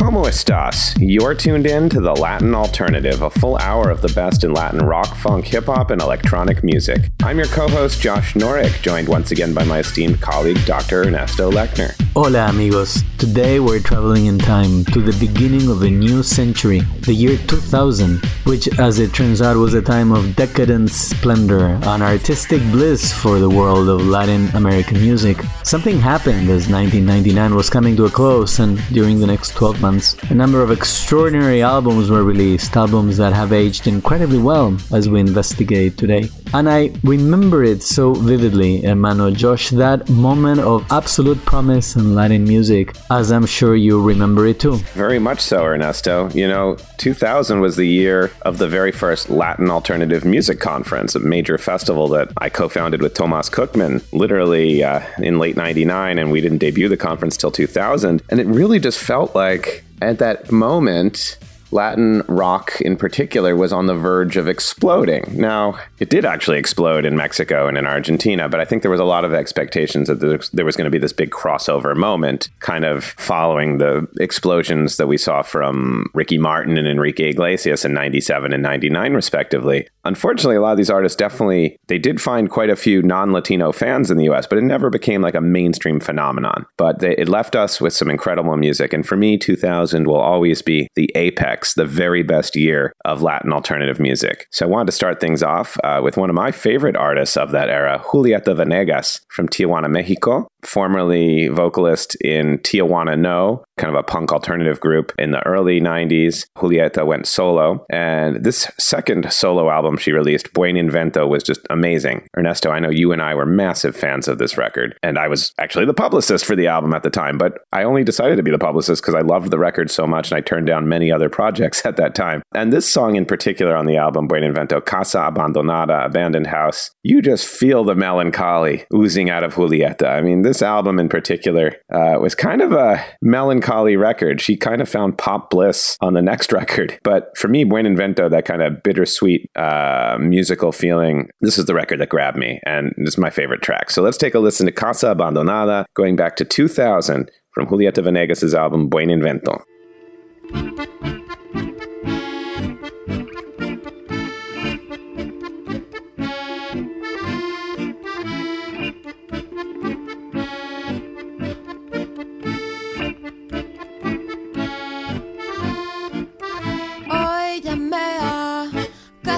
Como estas? You're tuned in to the Latin Alternative, a full hour of the best in Latin rock, funk, hip hop, and electronic music. I'm your co host, Josh Norek, joined once again by my esteemed colleague, Dr. Ernesto Lechner. Hola, amigos. Today we're traveling in time to the beginning of a new century, the year 2000, which, as it turns out, was a time of decadent splendor and artistic bliss for the world of Latin American music. Something happened as 1999 was coming to a close, and during the next 12 months, a number of extraordinary albums were released, albums that have aged incredibly well as we investigate today. And I remember it so vividly, hermano Josh, that moment of absolute promise in Latin music, as I'm sure you remember it too. Very much so, Ernesto. You know, 2000 was the year of the very first Latin Alternative Music Conference, a major festival that I co founded with Tomas Cookman literally uh, in late 99, and we didn't debut the conference till 2000. And it really just felt like at that moment, Latin rock in particular was on the verge of exploding. Now, it did actually explode in Mexico and in Argentina, but I think there was a lot of expectations that there was going to be this big crossover moment, kind of following the explosions that we saw from Ricky Martin and Enrique Iglesias in 97 and 99, respectively. Unfortunately, a lot of these artists definitely, they did find quite a few non-Latino fans in the US, but it never became like a mainstream phenomenon. But they, it left us with some incredible music. And for me, 2000 will always be the apex the very best year of Latin alternative music. So I wanted to start things off uh, with one of my favorite artists of that era, Julieta Venegas from Tijuana, Mexico, formerly vocalist in Tijuana No, kind of a punk alternative group in the early 90s. Julieta went solo, and this second solo album she released, Buen Invento, was just amazing. Ernesto, I know you and I were massive fans of this record, and I was actually the publicist for the album at the time, but I only decided to be the publicist because I loved the record so much and I turned down many other projects at that time. And this song in particular on the album, Buen Invento, Casa Abandonada, Abandoned House, you just feel the melancholy oozing out of Julieta. I mean, this album in particular uh, was kind of a melancholy record. She kind of found pop bliss on the next record. But for me, Buen Invento, that kind of bittersweet uh, musical feeling, this is the record that grabbed me. And is my favorite track. So let's take a listen to Casa Abandonada, going back to 2000 from Julieta Venegas' album Buen Invento.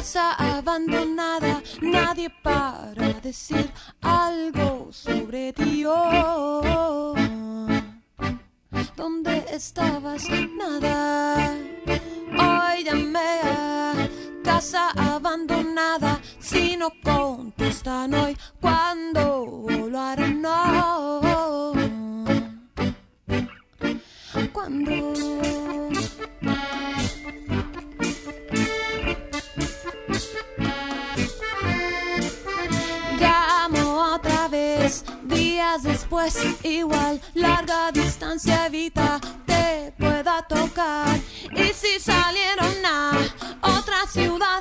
Abandonada, nadie para decir algo sobre ti. ¿Dónde estabas? Nada. Hoy llamé casa abandonada. Si no contestan hoy, ¿cuándo lo harán? No. ¿Cuándo? Después igual larga distancia evita te pueda tocar. Y si salieron a otra ciudad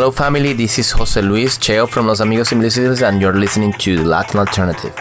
Hello, family. This is Jose Luis Cheo from Los Amigos Invisibles, and you're listening to Latin Alternative.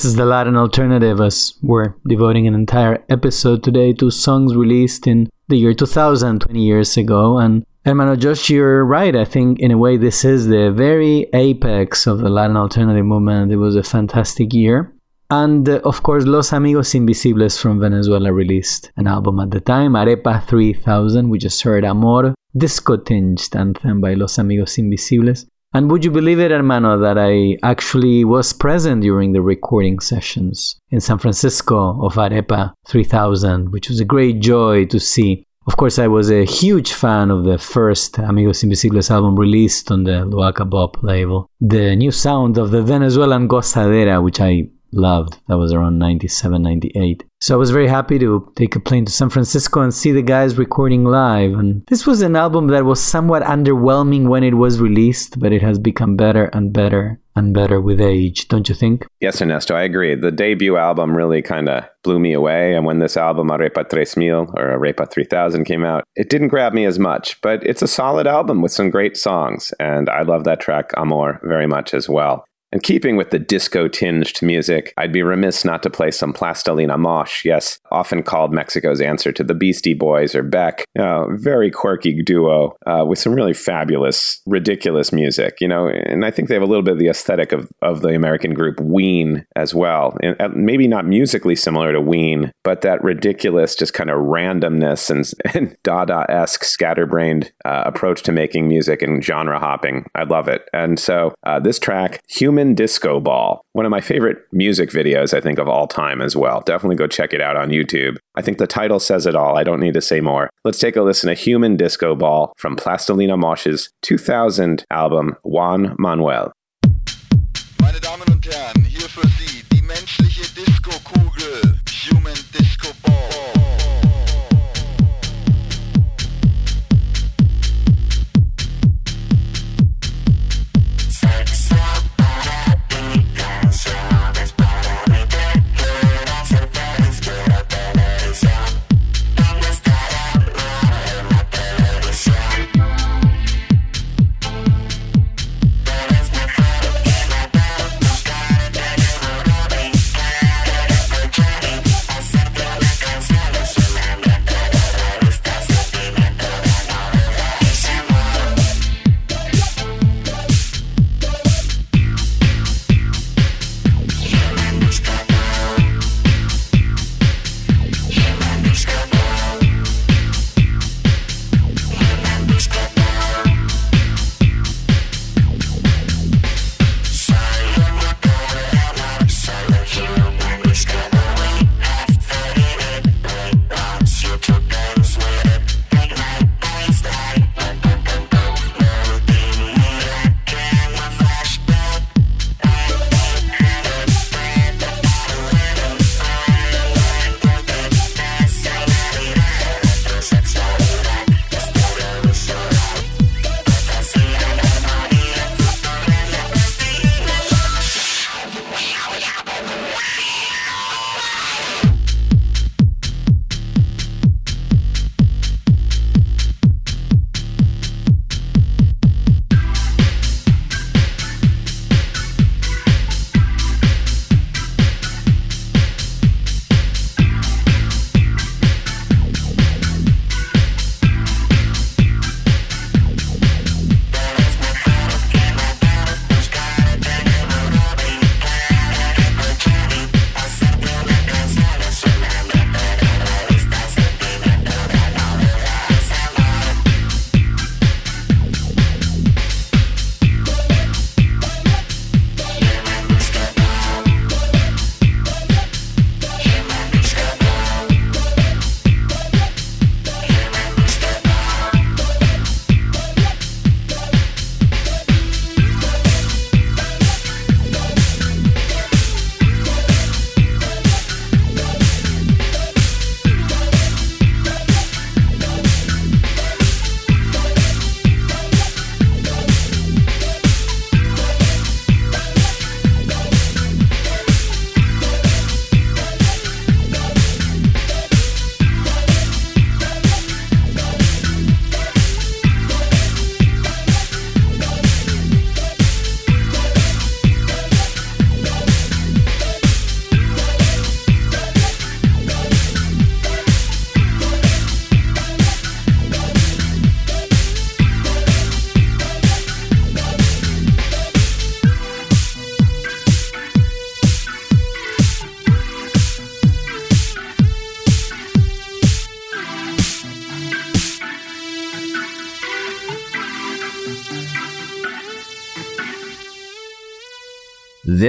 This is the Latin alternative, as we're devoting an entire episode today to songs released in the year 2000, 20 years ago. And Hermano Josh, you're right. I think in a way this is the very apex of the Latin alternative movement. It was a fantastic year. And uh, of course, Los Amigos Invisibles from Venezuela released an album at the time, Arepa 3000. We just heard Amor, disco tinged anthem by Los Amigos Invisibles. And would you believe it, hermano, that I actually was present during the recording sessions in San Francisco of Arepa 3000, which was a great joy to see. Of course, I was a huge fan of the first Amigos Invisibles album released on the Luaka Bop label. The new sound of the Venezuelan gozadera, which I loved. That was around 97, 98. So I was very happy to take a plane to San Francisco and see the guys recording live. And this was an album that was somewhat underwhelming when it was released, but it has become better and better and better with age, don't you think? Yes, Ernesto, I agree. The debut album really kind of blew me away. And when this album, Arepa Tres Mil or Arepa 3000 came out, it didn't grab me as much, but it's a solid album with some great songs. And I love that track, Amor, very much as well. And keeping with the disco tinged music, I'd be remiss not to play some Plastilina Mosh, yes, often called Mexico's answer to the Beastie Boys or Beck. Know, very quirky duo uh, with some really fabulous, ridiculous music, you know, and I think they have a little bit of the aesthetic of, of the American group Ween as well. And maybe not musically similar to Ween, but that ridiculous, just kind of randomness and, and Dada esque, scatterbrained uh, approach to making music and genre hopping. I love it. And so uh, this track, Human Human Disco Ball, one of my favorite music videos, I think, of all time as well. Definitely go check it out on YouTube. I think the title says it all. I don't need to say more. Let's take a listen to Human Disco Ball from Plastilina Mosh's 2000 album Juan Manuel. Meine Damen und Herren, hier für Sie die menschliche Disco-Kugel. Human Disco Ball.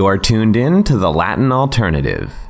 You're tuned in to the Latin Alternative.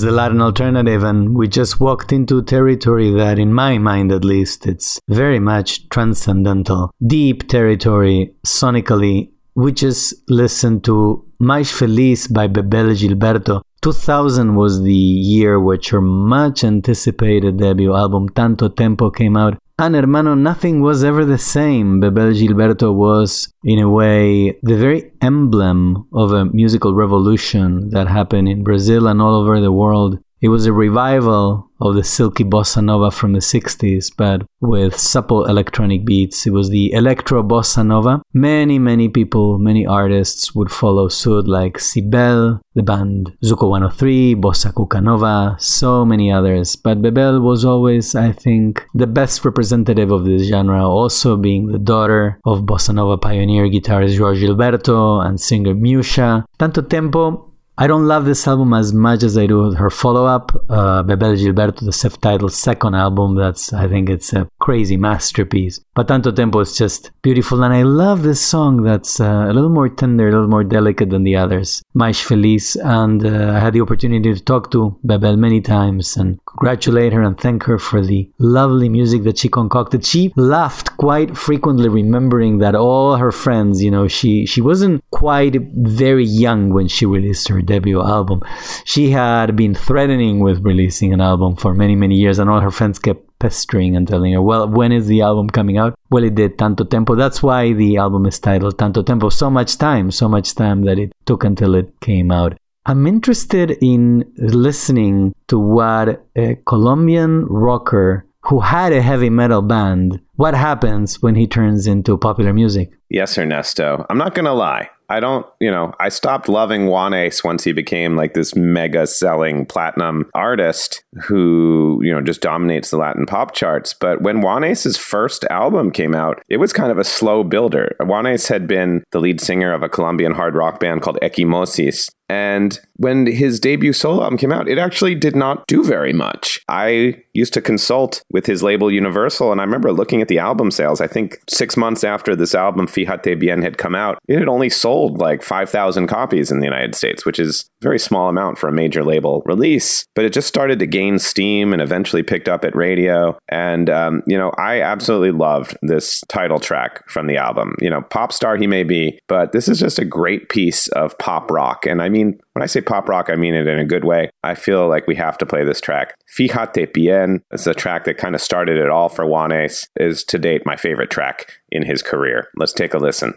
is the Latin alternative, and we just walked into territory that, in my mind at least, it's very much transcendental, deep territory sonically. We just listened to Mais Feliz by Bebel Gilberto, 2000 was the year which her much anticipated debut album Tanto Tempo came out. And Hermano, nothing was ever the same. Bebel Gilberto was, in a way, the very emblem of a musical revolution that happened in Brazil and all over the world. It was a revival of the silky bossa nova from the 60s, but with supple electronic beats. It was the electro bossa nova. Many, many people, many artists would follow suit, like Cibelle, the band Zuco 103, Bossa Cucanova, so many others. But Bebel was always, I think, the best representative of this genre, also being the daughter of bossa nova pioneer guitarist João Gilberto and singer Miúcha. Tanto Tempo I don't love this album as much as I do her follow-up, uh, Bebel Gilberto, the self-titled second album. That's I think it's a crazy masterpiece. But Tanto Tempo is just beautiful, and I love this song that's uh, a little more tender, a little more delicate than the others. Mais Feliz, and uh, I had the opportunity to talk to Bebel many times and congratulate her and thank her for the lovely music that she concocted. She laughed quite frequently, remembering that all her friends, you know, she she wasn't quite very young when she released her debut album. She had been threatening with releasing an album for many, many years, and all her friends kept pestering and telling her, well, when is the album coming out? Well, it did Tanto Tempo. That's why the album is titled Tanto Tempo. So much time, so much time that it took until it came out. I'm interested in listening to what a Colombian rocker who had a heavy metal band, what happens when he turns into popular music? Yes, Ernesto. I'm not going to lie. I don't, you know, I stopped loving Juanes once he became like this mega selling platinum artist who, you know, just dominates the Latin pop charts. But when Juanes' first album came out, it was kind of a slow builder. Juanes had been the lead singer of a Colombian hard rock band called Ekhymosis. And when his debut solo album came out, it actually did not do very much. I used to consult with his label Universal, and I remember looking at the album sales. I think six months after this album, Fíjate Bien, had come out, it had only sold like 5,000 copies in the United States, which is a very small amount for a major label release. But it just started to gain steam and eventually picked up at radio. And, um, you know, I absolutely loved this title track from the album. You know, pop star he may be, but this is just a great piece of pop rock. And I mean, mean, when I say pop rock, I mean it in a good way. I feel like we have to play this track. Fíjate Bien is a track that kind of started it all for Juanes, is to date my favorite track in his career. Let's take a listen.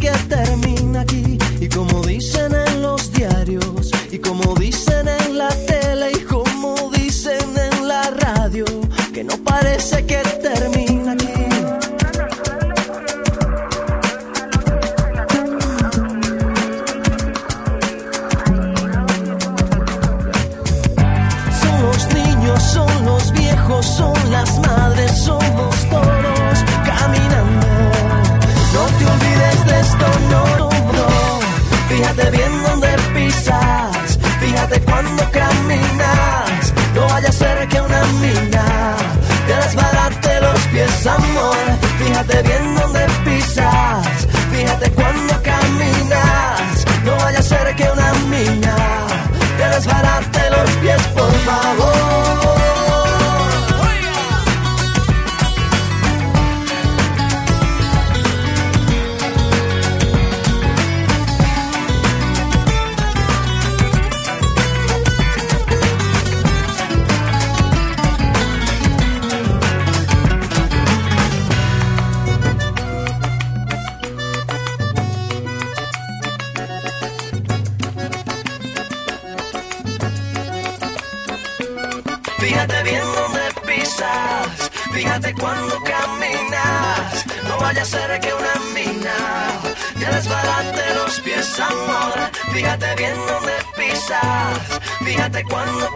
get the Fíjate cuando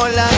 Hola.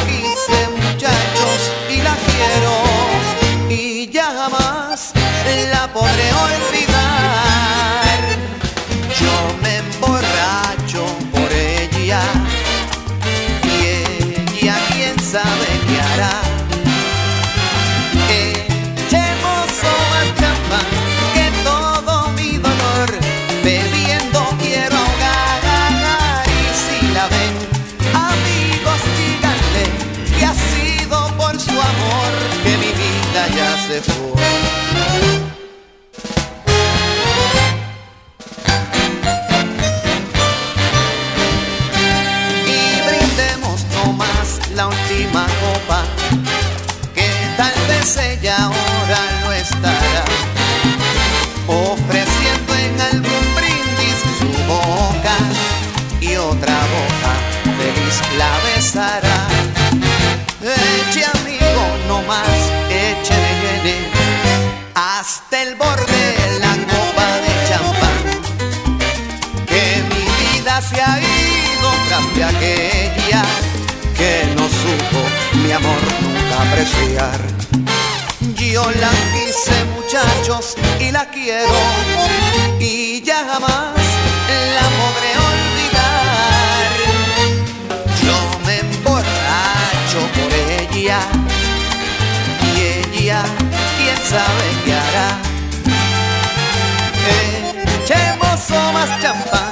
sabe qué hará. Echemos o más champán.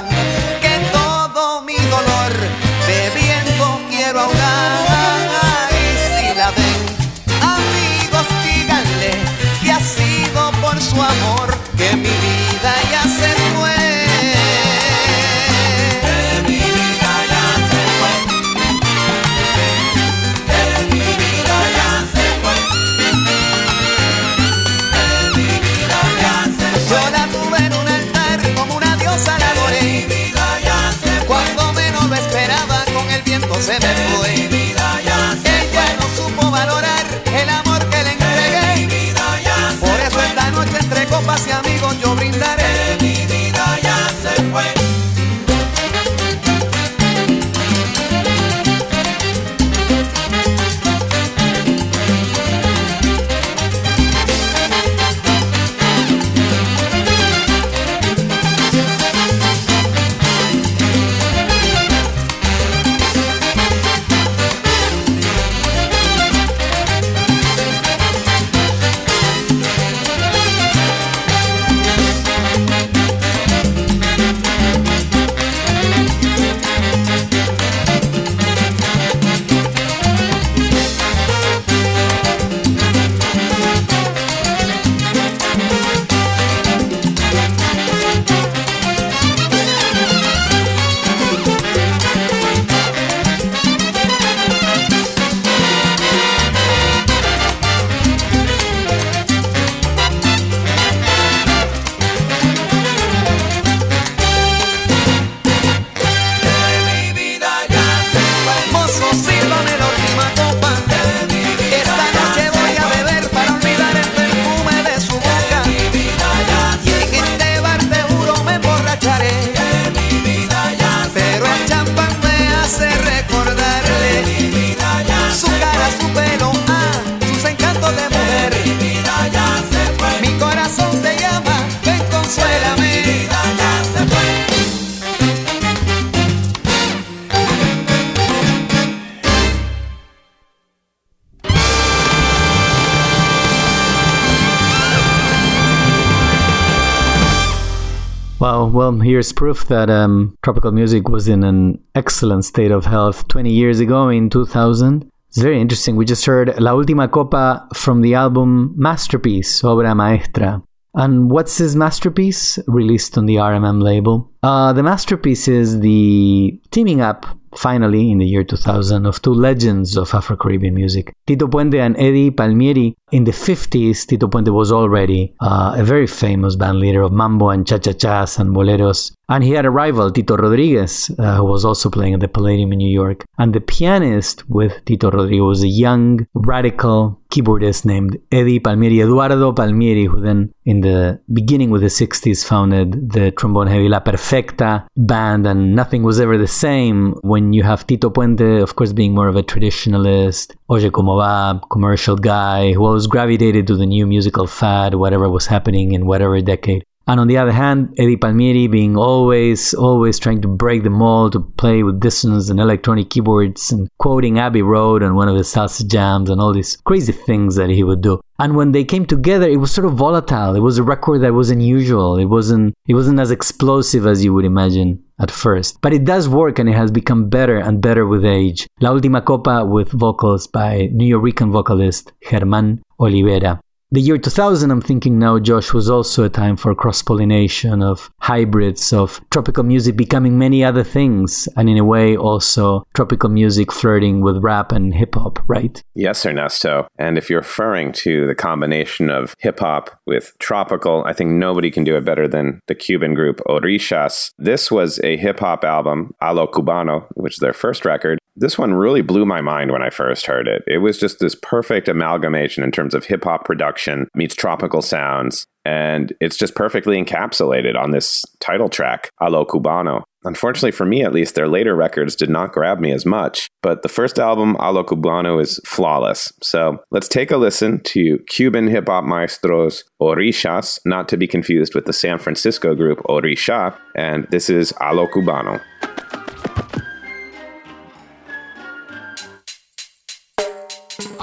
Here's proof that um, tropical music was in an excellent state of health 20 years ago in 2000. It's very interesting. We just heard La Última Copa from the album Masterpiece, Obra Maestra. And what's his masterpiece? Released on the RMM label. Uh, the masterpiece is the teaming up, finally, in the year 2000, of two legends of Afro Caribbean music Tito Puente and Eddie Palmieri. In the 50s, Tito Puente was already uh, a very famous band leader of mambo and cha cha chas and boleros. And he had a rival, Tito Rodriguez, uh, who was also playing at the Palladium in New York. And the pianist with Tito Rodriguez was a young, radical keyboardist named Eddie Palmieri, Eduardo Palmieri, who then, in the beginning with the 60s, founded the trombone heavy La Perfecta band. And nothing was ever the same when you have Tito Puente, of course, being more of a traditionalist, Oye Como Va, commercial guy who always gravitated to the new musical fad, whatever was happening in whatever decade. And on the other hand, Eddie Palmieri being always, always trying to break the mold, to play with dissonance and electronic keyboards and quoting Abbey Road and one of his salsa jams and all these crazy things that he would do. And when they came together, it was sort of volatile. It was a record that was unusual. It wasn't, it wasn't as explosive as you would imagine at first. But it does work and it has become better and better with age. La Última Copa with vocals by Nuyorican vocalist Herman Olivera. The year 2000, I'm thinking now, Josh, was also a time for cross pollination of hybrids of tropical music becoming many other things, and in a way, also tropical music flirting with rap and hip hop, right? Yes, Ernesto. And if you're referring to the combination of hip hop with tropical, I think nobody can do it better than the Cuban group Orishas. This was a hip hop album, A lo Cubano, which is their first record. This one really blew my mind when I first heard it. It was just this perfect amalgamation in terms of hip hop production meets tropical sounds, and it's just perfectly encapsulated on this title track, A lo Cubano. Unfortunately for me, at least, their later records did not grab me as much, but the first album, A lo Cubano, is flawless. So let's take a listen to Cuban hip hop maestros Orishas, not to be confused with the San Francisco group Orisha, and this is A lo Cubano.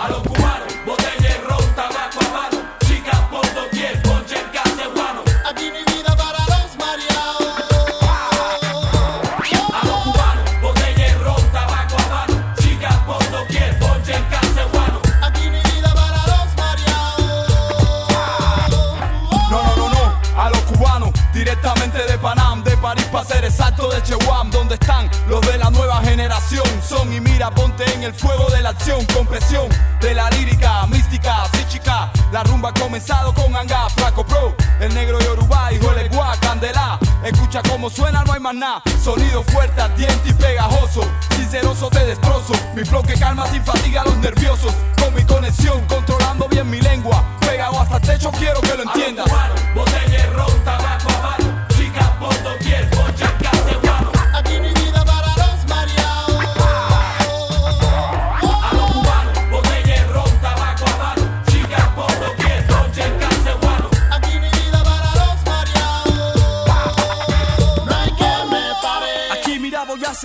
A los cubanos, de Chehuam, donde están los de la nueva generación. Son y mira, ponte en el fuego de la acción, con presión de la lírica, mística, chica. La rumba ha comenzado con Anga, Flaco Pro, el negro Yoruba, hijo de Gua, Candela. Escucha cómo suena, no hay más nada. Sonido fuerte, ardiente y pegajoso. Sinceroso te destrozo. Mi flow que calma sin fatiga a los nerviosos. Con mi conexión, controlando bien mi lengua. Pegado hasta el techo, quiero que lo entiendas. Botella ron, tabaco a mano. Chicas por doquier, ponche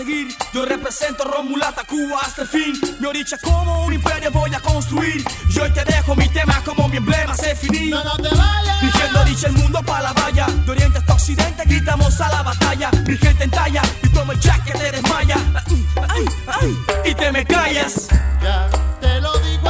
seguir, yo represento Romulata Cuba hasta el fin. Mi oricha como un imperio voy a construir. Y hoy te dejo mi tema como mi emblema se finí. No, no te vayas. Dirigiendo dicha el mundo para la valla. De oriente hasta occidente gritamos a la batalla. Mi gente en talla y toma el jack que te desmaya. Ay, ay, y te me callas. Ya te lo digo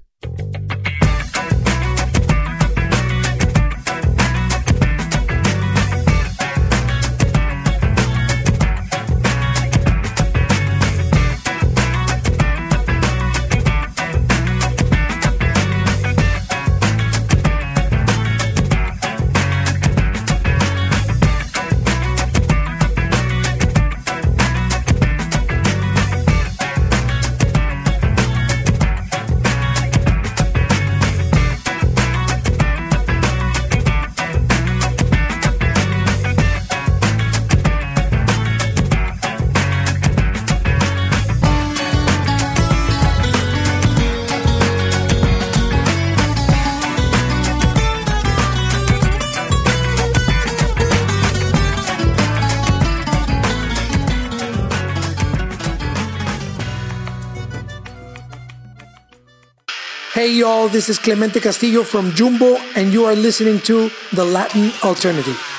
Y'all, this is Clemente Castillo from Jumbo, and you are listening to The Latin Alternative.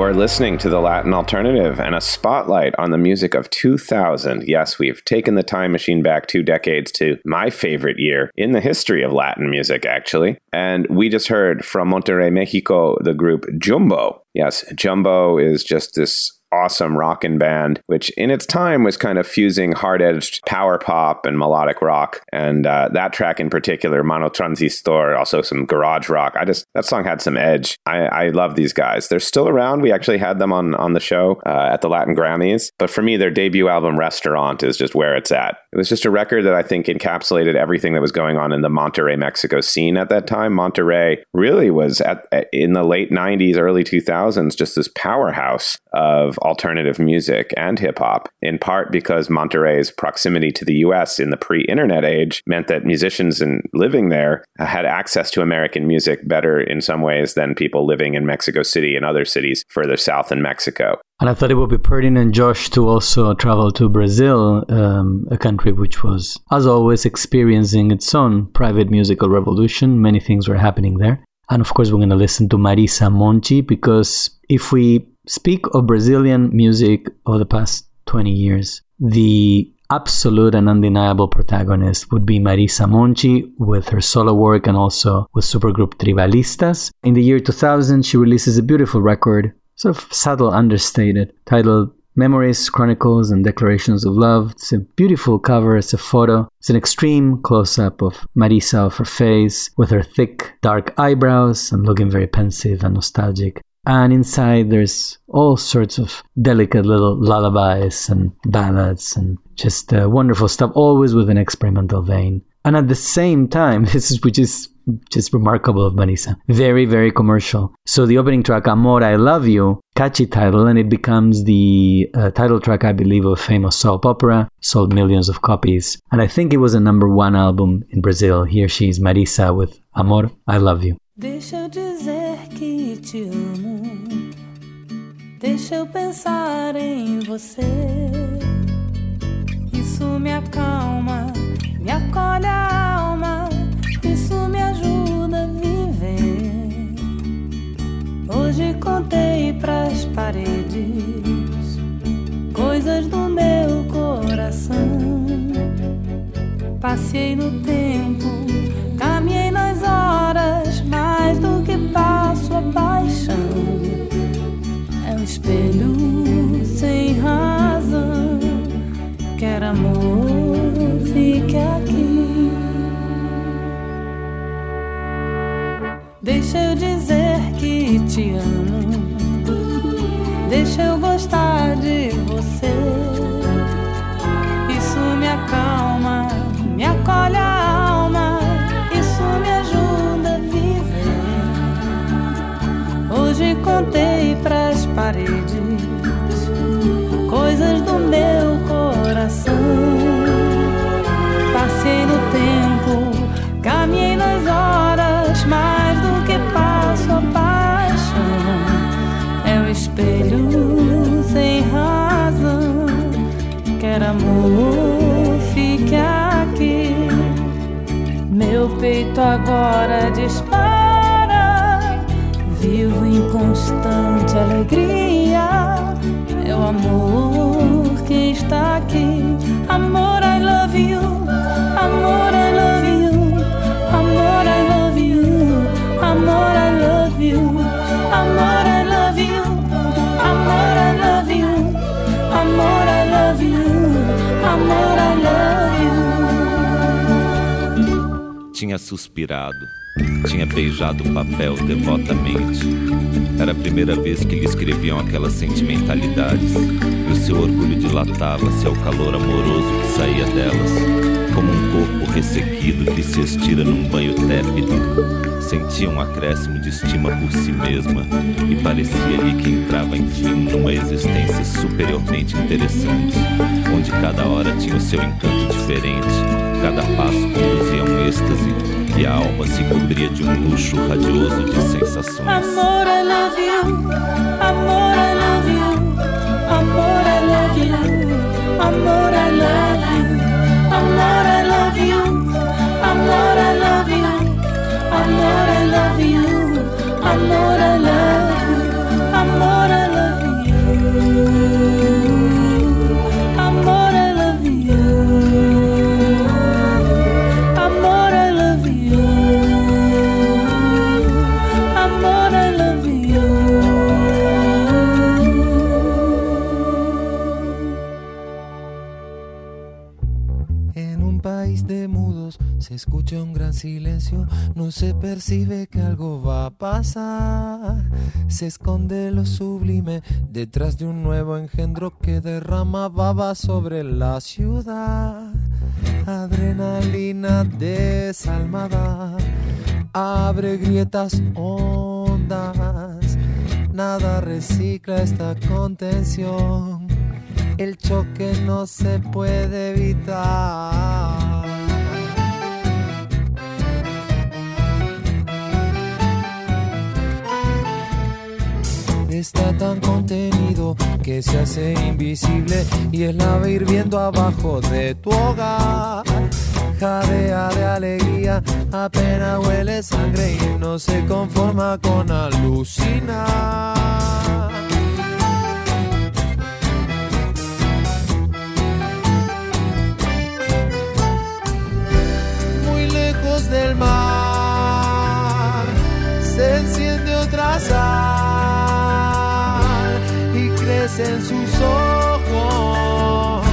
You're listening to the Latin Alternative and a spotlight on the music of 2000. Yes, we've taken the time machine back two decades to my favorite year in the history of Latin music, actually. And we just heard from Monterrey, Mexico, the group Jumbo. Yes, Jumbo is just this awesome rockin' band, which in its time was kind of fusing hard edged power pop and melodic rock. And uh, that track in particular, Mano Transistor, also some garage rock. I just, that song had some edge. I, I love these guys. They're still around. We actually had them on, on the show uh, at the Latin Grammys. But for me, their debut album, Restaurant, is just where it's at. It was just a record that I think encapsulated everything that was going on in the Monterrey, Mexico scene at that time. Monterrey really was at, in the late 90s, early 2000s, just this powerhouse of alternative music and hip hop, in part because Monterrey's proximity to the US in the pre internet age meant that musicians and living there had access to American music better in some ways than people living in Mexico City and other cities further south in Mexico. And I thought it would be pertinent, Josh, to also travel to Brazil, um, a country which was, as always, experiencing its own private musical revolution. Many things were happening there. And of course, we're going to listen to Marisa Monte because if we speak of Brazilian music of the past 20 years. The absolute and undeniable protagonist would be Marisa Monte with her solo work and also with supergroup Tribalistas. In the year 2000, she releases a beautiful record, sort of subtle, understated, titled Memories, Chronicles, and Declarations of Love. It's a beautiful cover. It's a photo. It's an extreme close up of Marisa of her face with her thick, dark eyebrows and looking very pensive and nostalgic. And inside, there's all sorts of delicate little lullabies and ballads and just uh, wonderful stuff, always with an experimental vein. And at the same time, this is which is just remarkable of Marisa. Very, very commercial. So the opening track, Amor, I Love You, catchy title, and it becomes the uh, title track, I believe, of a famous soap opera, sold millions of copies. And I think it was a number one album in Brazil. Here she is, Marisa, with Amor, I Love You. Deixa eu dizer que te amo. Deixa eu pensar em você. Isso me acalma, me acolhe a alma. Isso me ajuda a viver. Hoje contei pras paredes coisas do meu coração. Passei no tempo, caminhei nas horas, mais do que passo a paixão. É um espelho sem razão. Quer amor, fique aqui. Deixa eu dizer que te amo. Deixa eu gostar de você. Isso me acalma, me acolhe contei pras paredes coisas do meu coração. Passei no tempo, caminhei nas horas, mais do que passo a paixão. É o espelho sem razão. Quer amor, fique aqui. Meu peito agora dispara. Constante alegria. É o amor que está aqui. Amor, I love you. Amor, I love you. Amor, I love you. Amor, I love you. Amor, I love you. Amor, I love you. Amor, I love you. Amor, I love you. Tinha suspirado, tinha beijado o papel devotamente. Era a primeira vez que lhe escreviam aquelas sentimentalidades, e o seu orgulho dilatava-se ao calor amoroso que saía delas, como um corpo ressequido que se estira num banho tépido. Sentia um acréscimo de estima por si mesma e parecia-lhe que entrava enfim numa existência superiormente interessante, onde cada hora tinha o seu encanto diferente, cada passo conduzia a um êxtase e a alma se cobria de um luxo radioso de sensações. Amor, I love you. Amor, I love you. Amor, I love you. Amor, I love you. Amor, I love you. Amor, I love you. Amor, I love you. Amor, I love you. Un gran silencio, no se percibe que algo va a pasar. Se esconde lo sublime detrás de un nuevo engendro que derrama baba sobre la ciudad. Adrenalina desalmada abre grietas hondas. Nada recicla esta contención. El choque no se puede evitar. tan contenido que se hace invisible y es lava hirviendo abajo de tu hogar. Jadea de alegría, apenas huele sangre y no se conforma con alucinar. Muy lejos del mar. En sus ojos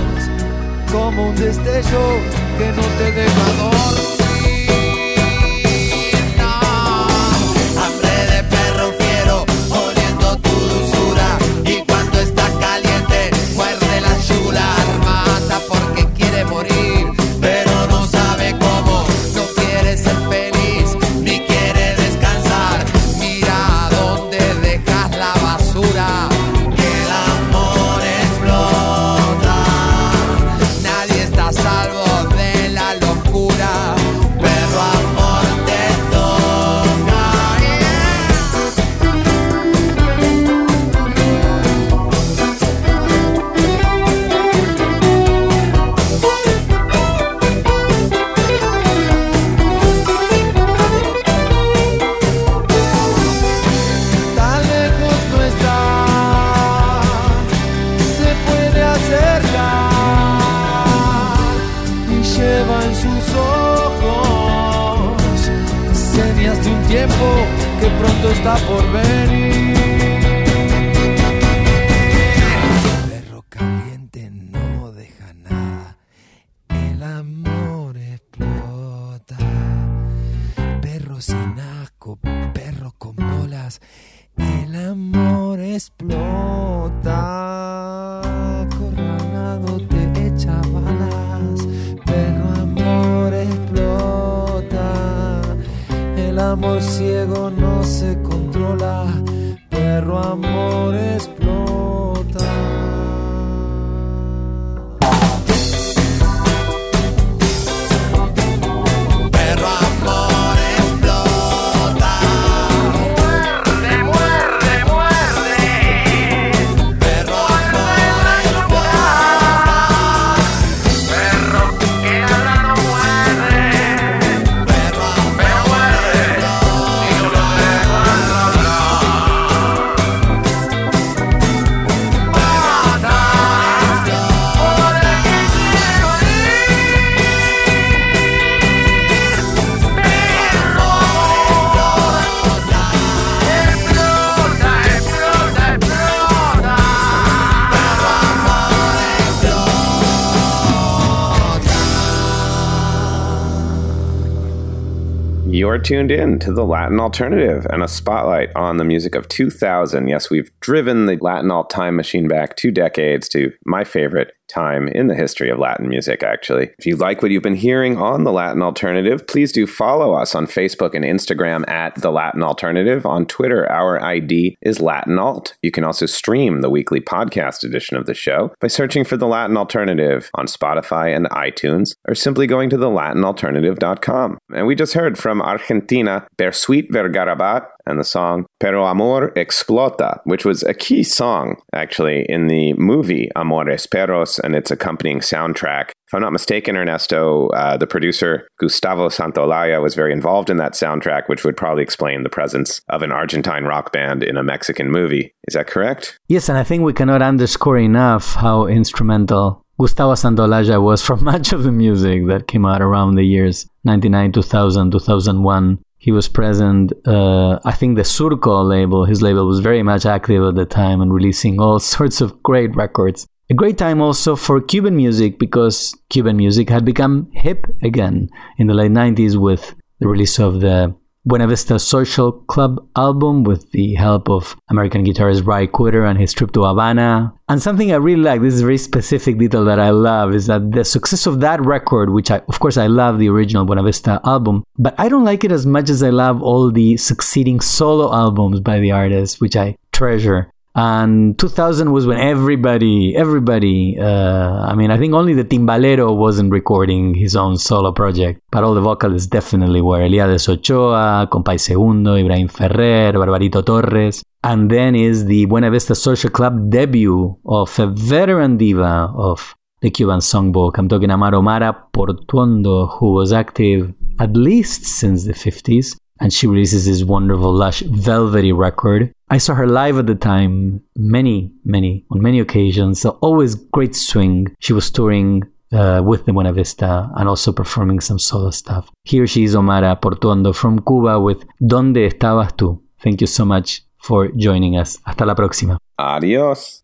como un destello que no te deja. Está por venir. You're tuned in to the Latin Alternative and a spotlight on the music of 2000. Yes, we've driven the Latin alt time machine back two decades to my favorite time in the history of Latin music, actually. If you like what you've been hearing on the Latin Alternative, please do follow us on Facebook and Instagram at the Latin Alternative. On Twitter, our ID is Latin Alt. You can also stream the weekly podcast edition of the show by searching for the Latin Alternative on Spotify and iTunes, or simply going to thelatinalternative.com. And we just heard from Argentina, Bersuit Vergarabat, and the song Pero Amor Explota, which was a key song, actually, in the movie Amores Perros and its accompanying soundtrack. If I'm not mistaken, Ernesto, uh, the producer Gustavo Santaolalla was very involved in that soundtrack, which would probably explain the presence of an Argentine rock band in a Mexican movie. Is that correct? Yes, and I think we cannot underscore enough how instrumental Gustavo Santaolalla was for much of the music that came out around the years 99, 2000, 2001. He was present, uh, I think the Surco label, his label was very much active at the time and releasing all sorts of great records. A great time also for Cuban music because Cuban music had become hip again in the late 90s with the release of the Buena Vista Social Club album with the help of American guitarist Ry Cooder and his trip to Havana. And something I really like, this is a very specific detail that I love, is that the success of that record, which I, of course, I love the original Buena Vista album, but I don't like it as much as I love all the succeeding solo albums by the artist, which I treasure. And 2000 was when everybody, everybody, uh, I mean, I think only the Timbalero wasn't recording his own solo project, but all the vocalists definitely were. Eliades Ochoa, Compay Segundo, Ibrahim Ferrer, Barbarito Torres. And then is the Buena Vista Social Club debut of a veteran diva of the Cuban songbook. I'm talking Amaro Mara Portuondo, who was active at least since the 50s and she releases this wonderful, lush, velvety record. I saw her live at the time, many, many, on many occasions. So always great swing. She was touring uh, with the Buena Vista and also performing some solo stuff. Here she is Omara Portuondo from Cuba with ¿Dónde estabas tú? Thank you so much for joining us. Hasta la próxima. Adiós.